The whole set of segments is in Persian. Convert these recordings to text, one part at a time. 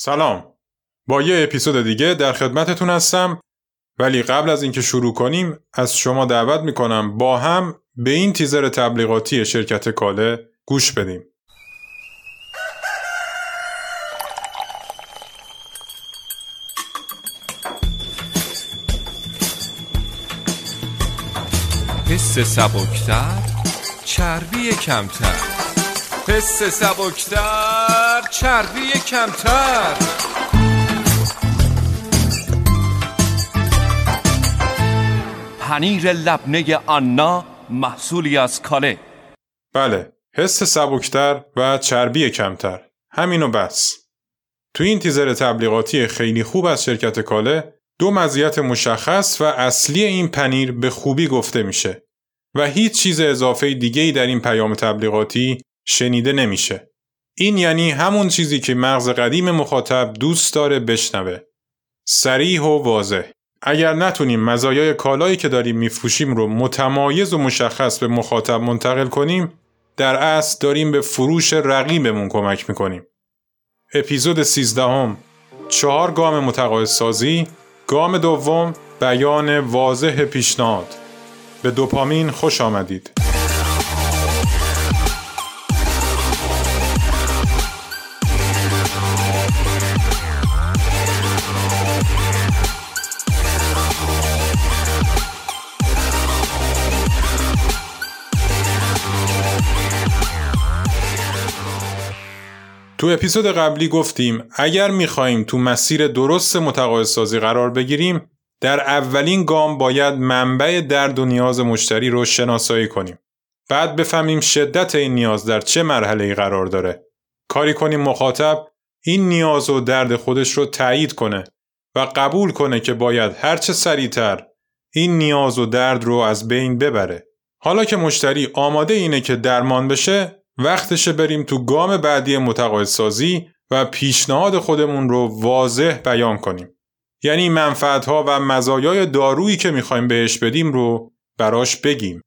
سلام. با یه اپیزود دیگه در خدمتتون هستم. ولی قبل از اینکه شروع کنیم از شما دعوت می‌کنم با هم به این تیزر تبلیغاتی شرکت کاله گوش بدیم. حس سبکتر چربی کمتر. حس سبکتر. چربی کمتر. پنیر لبنه آنا محصولی از کاله. بله حس سبکتر و چربی کمتر. همینو بس. تو این تیزر تبلیغاتی خیلی خوب از شرکت کاله دو مزیت مشخص و اصلی این پنیر به خوبی گفته میشه. و هیچ چیز اضافه دیگه ای در این پیام تبلیغاتی شنیده نمیشه. این یعنی همون چیزی که مغز قدیم مخاطب دوست داره بشنوه. سریح و واضح. اگر نتونیم مزایای کالایی که داریم میفروشیم رو متمایز و مشخص به مخاطب منتقل کنیم در اصل داریم به فروش رقیبمون کمک می‌کنیم. اپیزود 13 هم چهار گام متقاعد سازی گام دوم بیان واضح پیشنهاد به دوپامین خوش آمدید تو اپیزود قبلی گفتیم اگر می‌خواهیم تو مسیر درست متقاعدسازی قرار بگیریم در اولین گام باید منبع درد و نیاز مشتری رو شناسایی کنیم. بعد بفهمیم شدت این نیاز در چه مرحله ای قرار داره. کاری کنیم مخاطب این نیاز و درد خودش رو تایید کنه و قبول کنه که باید هرچه سریعتر این نیاز و درد رو از بین ببره. حالا که مشتری آماده اینه که درمان بشه وقتشه بریم تو گام بعدی متقاعدسازی و پیشنهاد خودمون رو واضح بیان کنیم. یعنی منفعت ها و مزایای دارویی که می‌خوایم بهش بدیم رو براش بگیم.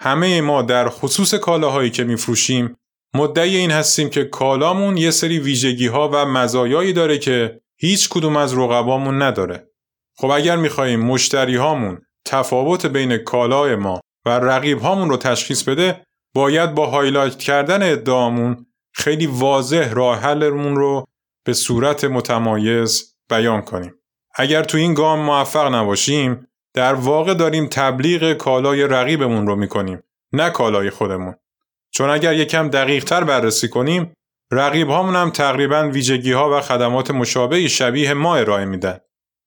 همه ما در خصوص کالاهایی که میفروشیم مدعی این هستیم که کالامون یه سری ویژگی ها و مزایایی داره که هیچ کدوم از رقبامون نداره. خب اگر میخواییم مشتری هامون تفاوت بین کالای ما و رقیب هامون رو تشخیص بده باید با هایلایت کردن ادعامون خیلی واضح راه حلمون رو به صورت متمایز بیان کنیم. اگر تو این گام موفق نباشیم در واقع داریم تبلیغ کالای رقیبمون رو می‌کنیم نه کالای خودمون چون اگر یکم دقیق تر بررسی کنیم رقیب هامون هم تقریبا ویژگی ها و خدمات مشابهی شبیه ما ارائه میدن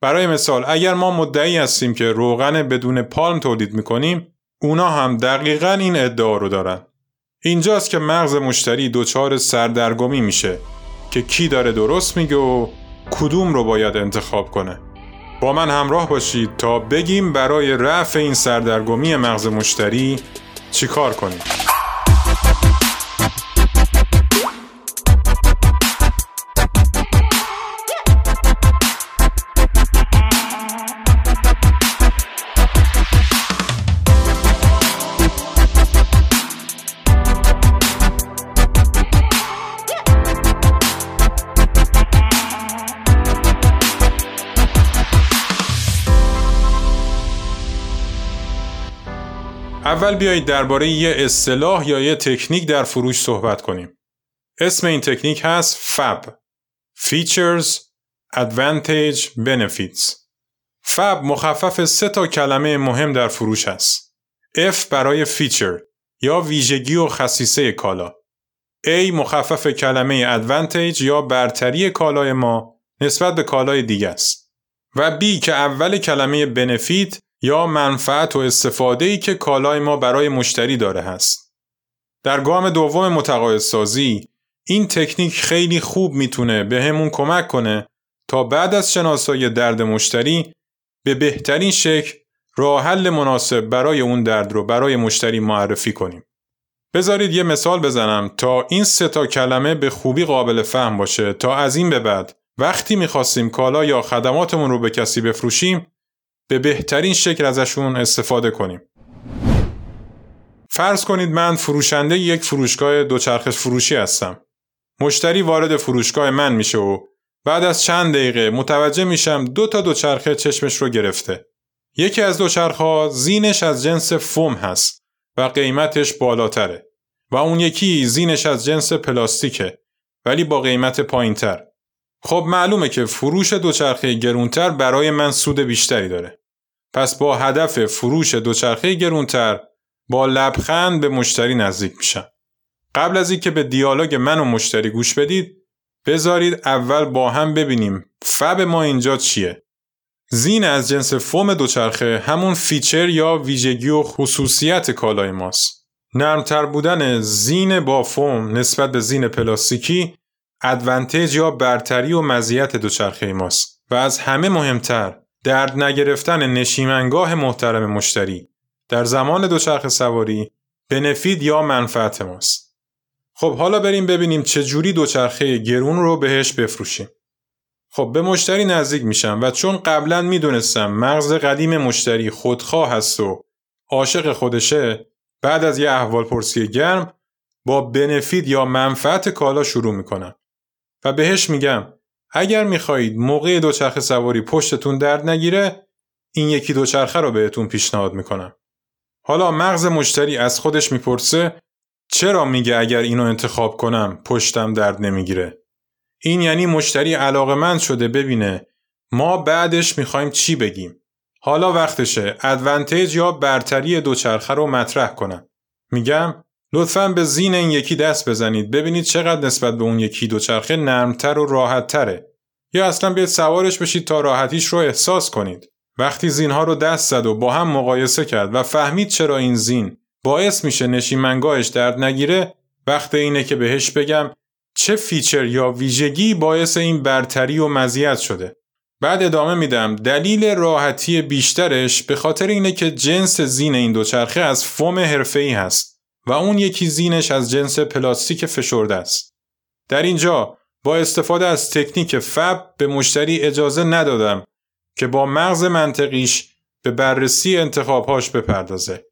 برای مثال اگر ما مدعی هستیم که روغن بدون پالم تولید می‌کنیم اونا هم دقیقا این ادعا رو دارن. اینجاست که مغز مشتری دچار سردرگمی میشه که کی داره درست میگه و کدوم رو باید انتخاب کنه. با من همراه باشید تا بگیم برای رفع این سردرگمی مغز مشتری چیکار کنیم. اول بیایید درباره یه اصطلاح یا یه تکنیک در فروش صحبت کنیم. اسم این تکنیک هست FAB Features Advantage Benefits FAB مخفف سه تا کلمه مهم در فروش است. F برای feature یا ویژگی و خصیصه کالا. A مخفف کلمه Advantage یا برتری کالای ما نسبت به کالای دیگه است. و B که اول کلمه benefit یا منفعت و استفاده ای که کالای ما برای مشتری داره هست. در گام دوم متقاعدسازی این تکنیک خیلی خوب می‌تونه به همون کمک کنه تا بعد از شناسایی درد مشتری به بهترین شکل راه حل مناسب برای اون درد رو برای مشتری معرفی کنیم. بذارید یه مثال بزنم تا این سه تا کلمه به خوبی قابل فهم باشه تا از این به بعد وقتی می‌خواستیم کالا یا خدماتمون رو به کسی بفروشیم به بهترین شکل ازشون استفاده کنیم. فرض کنید من فروشنده یک فروشگاه دوچرخش فروشی هستم. مشتری وارد فروشگاه من میشه و بعد از چند دقیقه متوجه میشم دو تا دوچرخه چشمش رو گرفته. یکی از دوچرخه زینش از جنس فوم هست و قیمتش بالاتره و اون یکی زینش از جنس پلاستیکه ولی با قیمت پایینتر. خب معلومه که فروش دوچرخه گرونتر برای من سود بیشتری داره. پس با هدف فروش دوچرخه گرونتر با لبخند به مشتری نزدیک میشم. قبل از اینکه به دیالوگ من و مشتری گوش بدید بذارید اول با هم ببینیم FAB ما اینجا چیه زین از جنس فوم دوچرخه همون feature یا ویژگی و خصوصیت کالای ماست نرمتر بودن زین با فوم نسبت به زین پلاستیکی advantage یا برتری و مزیت دوچرخه ماست و از همه مهمتر درد نگرفتن نشیمنگاه محترم مشتری در زمان دوچرخه سواری بنفید یا منفعت ماست خب حالا بریم ببینیم چه جوری دوچرخه گرون رو بهش بفروشیم. خب به مشتری نزدیک میشم و چون قبلا می‌دونستم مغز قدیم مشتری خودخواه هست و عاشق خودشه بعد از یه احوال پرسی گرم با بنفید یا منفعت کالا شروع می‌کنم و بهش میگم اگر می‌خواهید موقع دوچرخه سواری پشتتون درد نگیره این یکی دوچرخه رو بهتون پیشنهاد می‌کنم. حالا مغز مشتری از خودش می‌پرسه چرا میگه اگر اینو انتخاب کنم پشتم درد نمی‌گیره؟ این یعنی مشتری علاقمند شده ببینه ما بعدش می‌خوایم چی بگیم. حالا وقتشه ادوانتیج یا برتری دوچرخه رو مطرح کنم. میگم لطفا به زین این یکی دست بزنید ببینید چقدر نسبت به اون یکی دوچرخه نرمتر و راحت تره. یا اصلا بیاید سوارش بشید تا راحتیش رو احساس کنید. وقتی زینها رو دست زد و با هم مقایسه کرد و فهمید چرا این زین باعث میشه نشیمنگاهش درد نگیره وقت اینه که بهش بگم چه feature یا ویژگی باعث این برتری و مزیت شده بعد ادامه میدم دلیل راحتی بیشترش به خاطر اینه که جنس زین این دوچرخه از فوم حرفه‌ای هست و اون یکی زینش از جنس پلاستیک فشرده است. در اینجا با استفاده از تکنیک فب به مشتری اجازه ندادم که با مغز منطقیش به بررسی انتخابهاش بپردازه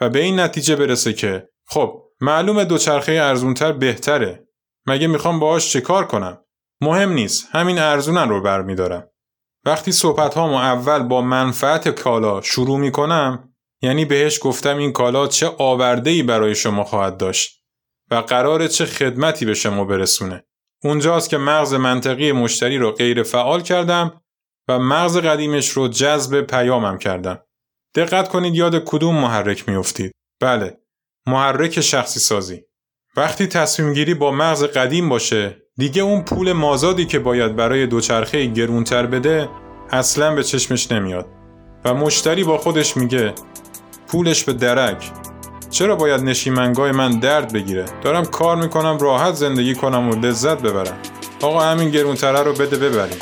و به این نتیجه برسه که خب معلوم دوچرخه ارزونتر بهتره. مگه می‌خوام باهاش چه کار کنم؟ مهم نیست همین ارزونن رو برمیدارم. وقتی صحبت هامو اول با منفعت کالا شروع می‌کنم یعنی بهش گفتم این کالا چه آورده برای شما خواهد داشت و قرار چه خدمتی به شما برسونه. اونجاست که مغز منطقی مشتری رو غیر فعال کردم و مغز قدیمش رو جذب پیامم کردم. دقت کنید یاد کدوم محرک میافتید. بله محرک شخصی سازی. وقتی تصمیم گیری با مغز قدیم باشه دیگه اون پول مازادی که باید برای دوچرخه گرونتر بده اصلا به چشمش نمیاد. و مشتری با خودش میگه پولش به درک. چرا باید نشیمنگاه من درد بگیره؟ دارم کار می‌کنم راحت زندگی کنم و لذت ببرم. آقا همین گرونتره رو بده ببریم.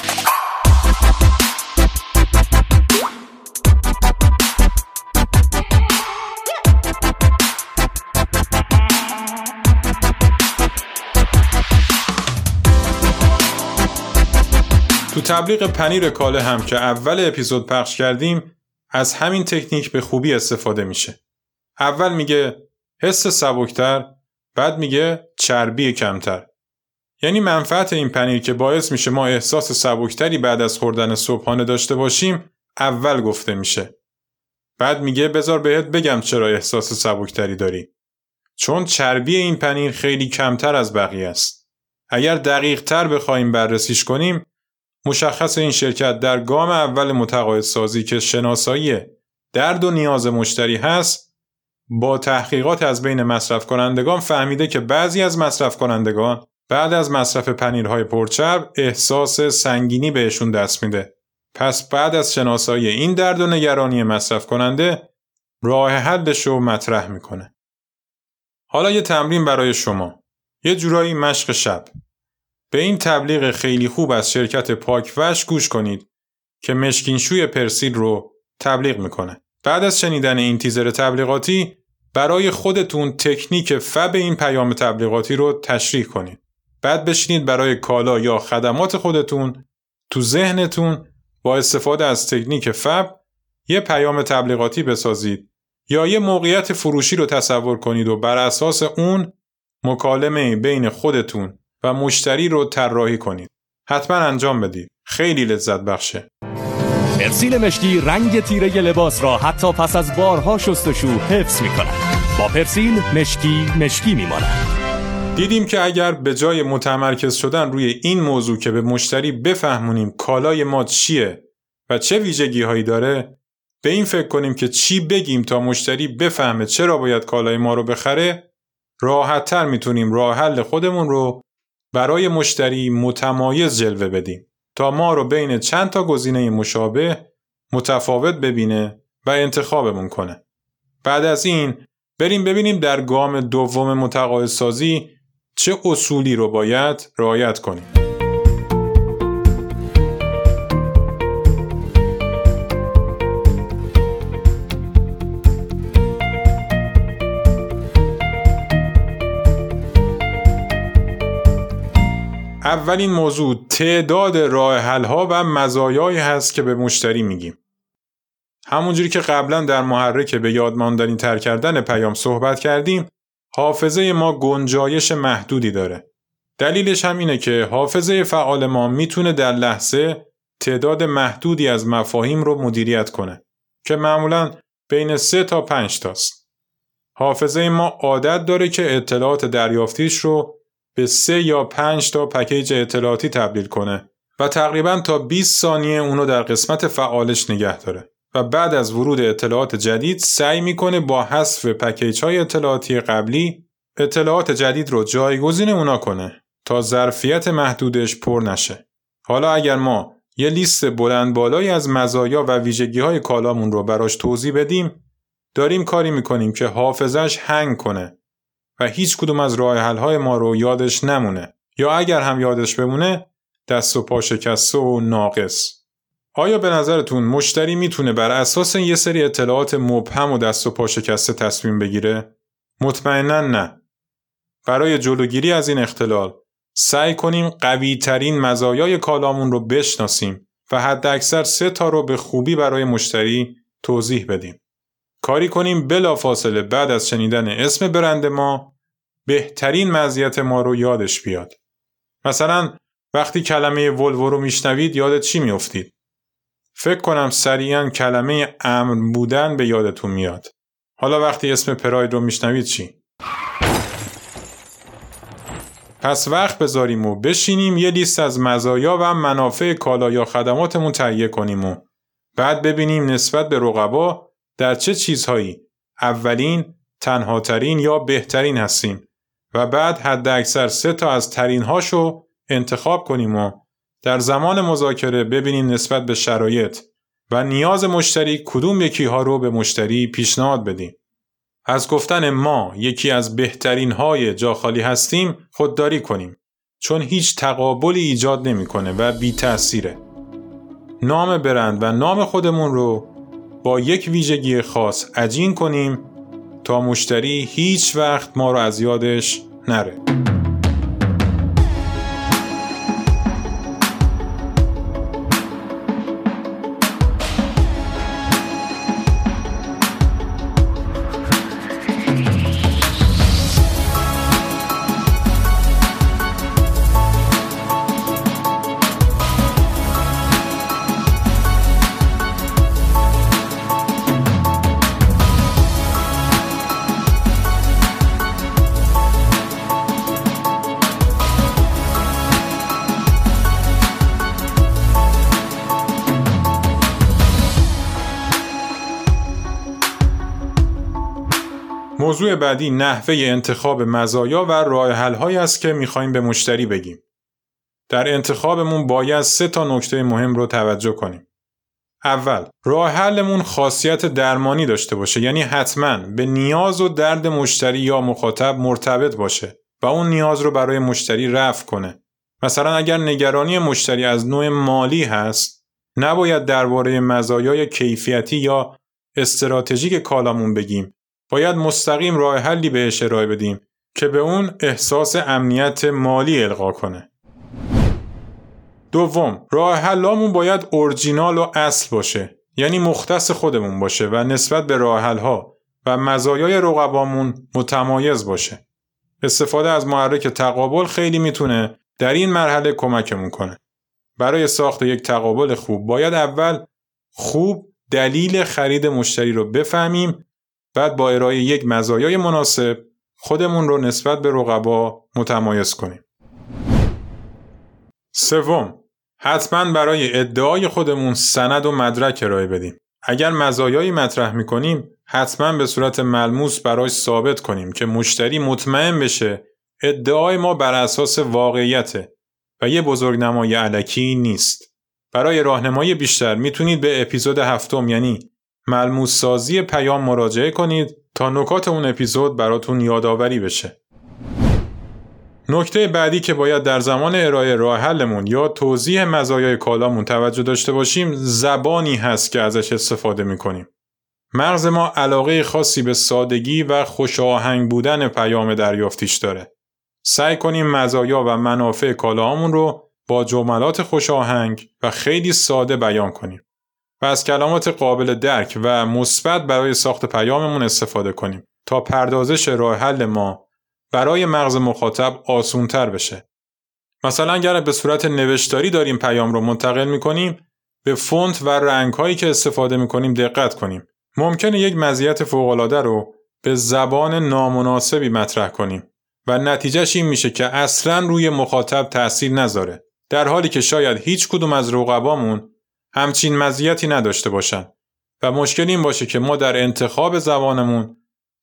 تو تبلیغ پنیر کاله هم که اول اپیزود پخش کردیم از همین تکنیک به خوبی استفاده میشه. اول میگه حس سبکتر بعد میگه چربی کمتر. یعنی منفعت این پنیر که باعث میشه ما احساس سبکتری بعد از خوردن صبحانه داشته باشیم اول گفته میشه. بعد میگه بذار بهت بگم چرا احساس سبکتری داری. چون چربی این پنیر خیلی کمتر از بقیه است. اگر دقیق تر بخوایم بررسیش کنیم مشخص این شرکت در گام اول متقاعدسازی که شناسایی درد و نیاز مشتری هست با تحقیقات از بین مصرف کنندگان فهمیده که بعضی از مصرف کنندگان بعد از مصرف پنیرهای پرچرب احساس سنگینی بهشون دست میده. پس بعد از شناسایی این درد و نگرانی مصرف کننده راه حلش رو مطرح می‌کنه. حالا یه تمرین برای شما. یه جورایی مشق شب. به این تبلیغ خیلی خوب از شرکت پاکوش گوش کنید که مشکینشوی پرسیل رو تبلیغ می‌کنه. بعد از شنیدن این تیزر تبلیغاتی برای خودتون تکنیک فب این پیام تبلیغاتی رو تشریح کنید. بعد بشینید برای کالا یا خدمات خودتون تو ذهنتون با استفاده از تکنیک فب یه پیام تبلیغاتی بسازید یا یه موقعیت فروشی رو تصور کنید و بر اساس اون مکالمه بین خودتون و مشتری رو طراحی کنید. حتما انجام بدید خیلی لذت بخشه پرسیل مشکی رنگ تیره لباس را حتی پس از بارها شستشو حفظ می کند با پرسیل مشکی مشکی می ماند. دیدیم که اگر به جای متمرکز شدن روی این موضوع که به مشتری بفهمونیم کالای ما چیه و چه ویژگی هایی داره به این فکر کنیم که چی بگیم تا مشتری بفهمه چرا باید کالای ما رو بخره راحت تر می‌تونیم راه حل خودمون رو برای مشتری متمایز جلوه بدیم تا ما رو بین چند تا گزینه مشابه متفاوت ببینه و انتخابمون کنه. بعد از این بریم ببینیم در گام دوم متقاعدسازی چه اصولی رو باید رعایت کنیم. اولین موضوع تعداد راه ها و مزایایی هست که به مشتری میگیم. همونجوری که قبلا در محرک به یاد ماندنی تر کردن پیام صحبت کردیم، حافظه ما گنجایش محدودی داره. دلیلش هم اینه که حافظه فعال ما می‌تونه در لحظه تعداد محدودی از مفاهیم رو مدیریت کنه که معمولا بین 3 تا 5 تاست. حافظه ما عادت داره که اطلاعات دریافتیش رو به سه یا پنج تا پکیج اطلاعاتی تبدیل کنه و تقریبا تا 20 ثانیه اونو در قسمت فعالش نگه داره و بعد از ورود اطلاعات جدید سعی می‌کنه با حذف پکیج های اطلاعاتی قبلی اطلاعات جدید رو جایگزین اونا کنه تا ظرفیت محدودش پر نشه. حالا اگر ما یه لیست بلند بالایی از مزایا و ویژگی های کالامون رو براش توضیح بدیم داریم کاری می‌کنیم که حافظش هنگ کنه و هیچ کدوم از راه حل ما رو یادش نمونه یا اگر هم یادش بمونه دست و پا شکسته و ناقص آیا به نظرتون مشتری می‌تونه بر اساس یه سری اطلاعات مبهم و دست و پا شکسته تصمیم بگیره؟ مطمئنا نه. برای جلوگیری از این اختلال سعی کنیم قوی ترین مزایای کالامون رو بشناسیم و حد اکثر سه تا رو به خوبی برای مشتری توضیح بدیم. کاری کنیم بلا فاصله بعد از شنیدن اسم برند ما بهترین مزیت ما رو یادش بیاد. مثلا وقتی کلمه ولوو رو میشنوید یادت چی میافتید؟ فکر کنم سریعا کلمه امن بودن به یادتون میاد. حالا وقتی اسم پراید رو میشنوید چی؟ پس وقت بذاریم و بشینیم یه لیست از مزایا و منافع کالا یا خدماتمون تهیه کنیم و بعد ببینیم نسبت به رقبا در چه چیزهایی اولین، تنهاترین یا بهترین هستیم و بعد حد اکثر سه تا از ترین هاشو انتخاب کنیم و در زمان مذاکره ببینیم نسبت به شرایط و نیاز مشتری کدوم یکی ها رو به مشتری پیشنهاد بدیم. از گفتن ما یکی از بهترین های جا خالی هستیم خودداری کنیم چون هیچ تقابلی ایجاد نمی‌کنه و بی تأثیره. نام برند و نام خودمون رو با یک ویژگی خاص عجین کنیم تا مشتری هیچ وقت ما رو از یادش نره. موضوع بعدی نحوه انتخاب مزایا و راه حل است که می‌خوایم به مشتری بگیم. در انتخابمون باید سه تا نکته مهم رو توجه کنیم. اول، راه حلمون خاصیت درمانی داشته باشه یعنی حتما به نیاز و درد مشتری یا مخاطب مرتبط باشه و اون نیاز رو برای مشتری رفع کنه. مثلا اگر نگرانی مشتری از نوع مالی هست، نباید درباره مزایای کیفیتی یا استراتژیک کالامون بگیم باید مستقیم راه حلی بهش ارائه بدیم که به اون احساس امنیت مالی القا کنه. دوم، راه حلامون باید اورجینال و اصل باشه. یعنی مختص خودمون باشه و نسبت به راه ها و مزایای رقبامون متمایز باشه. استفاده از محرک تقابل خیلی می‌تونه در این مرحله کمکمون کنه. برای ساخت یک تقابل خوب باید اول خوب دلیل خرید مشتری رو بفهمیم بعد با ارائه یک مزایای مناسب خودمون رو نسبت به رقبا متمایز کنیم. سوم حتما برای ادعای خودمون سند و مدرک ارائه بدیم. اگر مزایایی مطرح می‌کنیم حتما به صورت ملموس براش ثابت کنیم که مشتری مطمئن بشه ادعای ما بر اساس واقعیته و یه بزرگنمای علکی نیست. برای راهنمایی بیشتر می‌تونید به اپیزود هفتم یعنی ملموس سازی پیام مراجعه کنید تا نکات اون اپیزود براتون یادآوری بشه. نکته بعدی که باید در زمان ارائه راه حلمون یا توضیح مزایای کالامون توجه داشته باشیم زبانی هست که ازش استفاده می‌کنیم. مغز ما علاقه خاصی به سادگی و خوش آهنگ بودن پیام دریافتیش داره. سعی کنیم مزایا و منافع کالاهامون رو با جملات خوش آهنگ و خیلی ساده بیان کنیم. و از کلمات قابل درک و مثبت برای ساخت پیاممون استفاده کنیم تا پردازش راه حل ما برای مغز مخاطب آسونتر بشه. مثلا اگر به صورت نوشتاری داریم پیام رو منتقل می کنیم به فونت و رنگ هایی که استفاده می کنیم دقت کنیم. ممکنه یک مزیت فوقالعاده رو به زبان نامناسبی مطرح کنیم و نتیجهش این میشه که اصلا روی مخاطب تاثیر نذاره. در حالی که شاید هیچ کدوم از رقبامون همچین مزیتی نداشته باشن و مشکل این باشه که ما در انتخاب زبانمون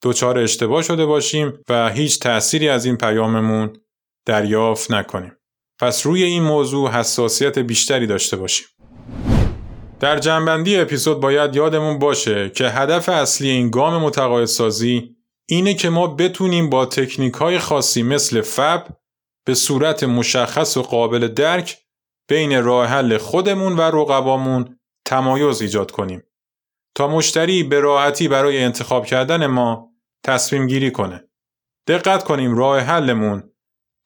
دچار اشتباه شده باشیم و هیچ تأثیری از این پیاممون دریافت نکنیم. پس روی این موضوع حساسیت بیشتری داشته باشیم. در جنبندی اپیزود باید یادمون باشه که هدف اصلی این گام متقاعدسازی اینه که ما بتونیم با تکنیک های خاصی مثل فب به صورت مشخص و قابل درک بین راه حل خودمون و رقبامون تمایز ایجاد کنیم تا مشتری به راحتی برای انتخاب کردن ما تصمیم گیری کنه. دقت کنیم راه حلمون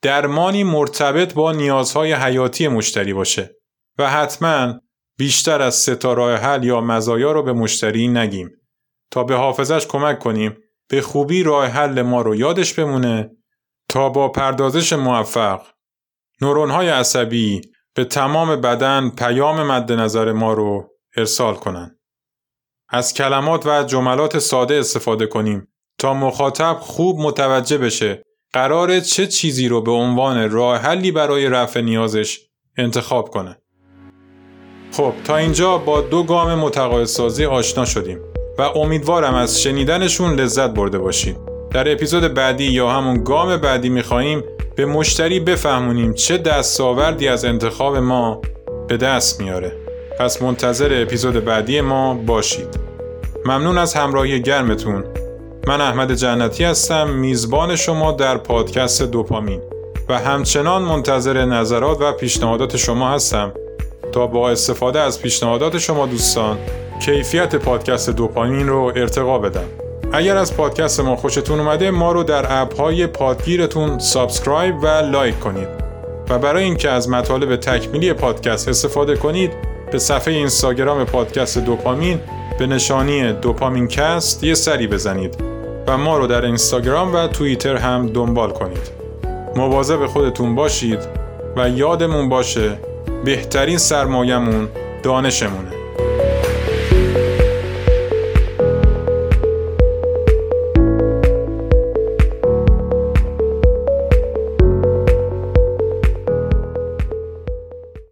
درمانی مرتبط با نیازهای حیاتی مشتری باشه و حتما بیشتر از سه راه حل یا مزایا رو به مشتری نگیم تا به حافظش کمک کنیم به خوبی راه حل ما رو یادش بمونه تا با پردازش موفق نورونهای عصبی به تمام بدن پیام مد نظر ما رو ارسال کنند. از کلمات و جملات ساده استفاده کنیم تا مخاطب خوب متوجه بشه قرار چه چیزی رو به عنوان راه حلی برای رفع نیازش انتخاب کنه. خب تا اینجا با دو گام متقاعدسازی آشنا شدیم و امیدوارم از شنیدنشون لذت برده باشید. در اپیزود بعدی یا همون گام بعدی می‌خواهیم به مشتری بفهمونیم چه دستاوردی از انتخاب ما به دست میاره. پس منتظر اپیزود بعدی ما باشید. ممنون از همراهی گرمتون. من احمد جنتی هستم میزبان شما در پادکست دوپامین. و همچنان منتظر نظرات و پیشنهادات شما هستم. تا با استفاده از پیشنهادات شما دوستان کیفیت پادکست دوپامین رو ارتقا بدم. اگر از پادکست ما خوشتون اومده ما رو در اپ های پادگیرتون subscribe و لایک کنید. و برای اینکه از مطالب تکمیلی پادکست استفاده کنید به صفحه اینستاگرام پادکست دوپامین به نشانی دوپامین کست یه سری بزنید. و ما رو در اینستاگرام و توییتر هم دنبال کنید. مواظب خودتون باشید و یادمون باشه بهترین سرمایهمون دانشمونه.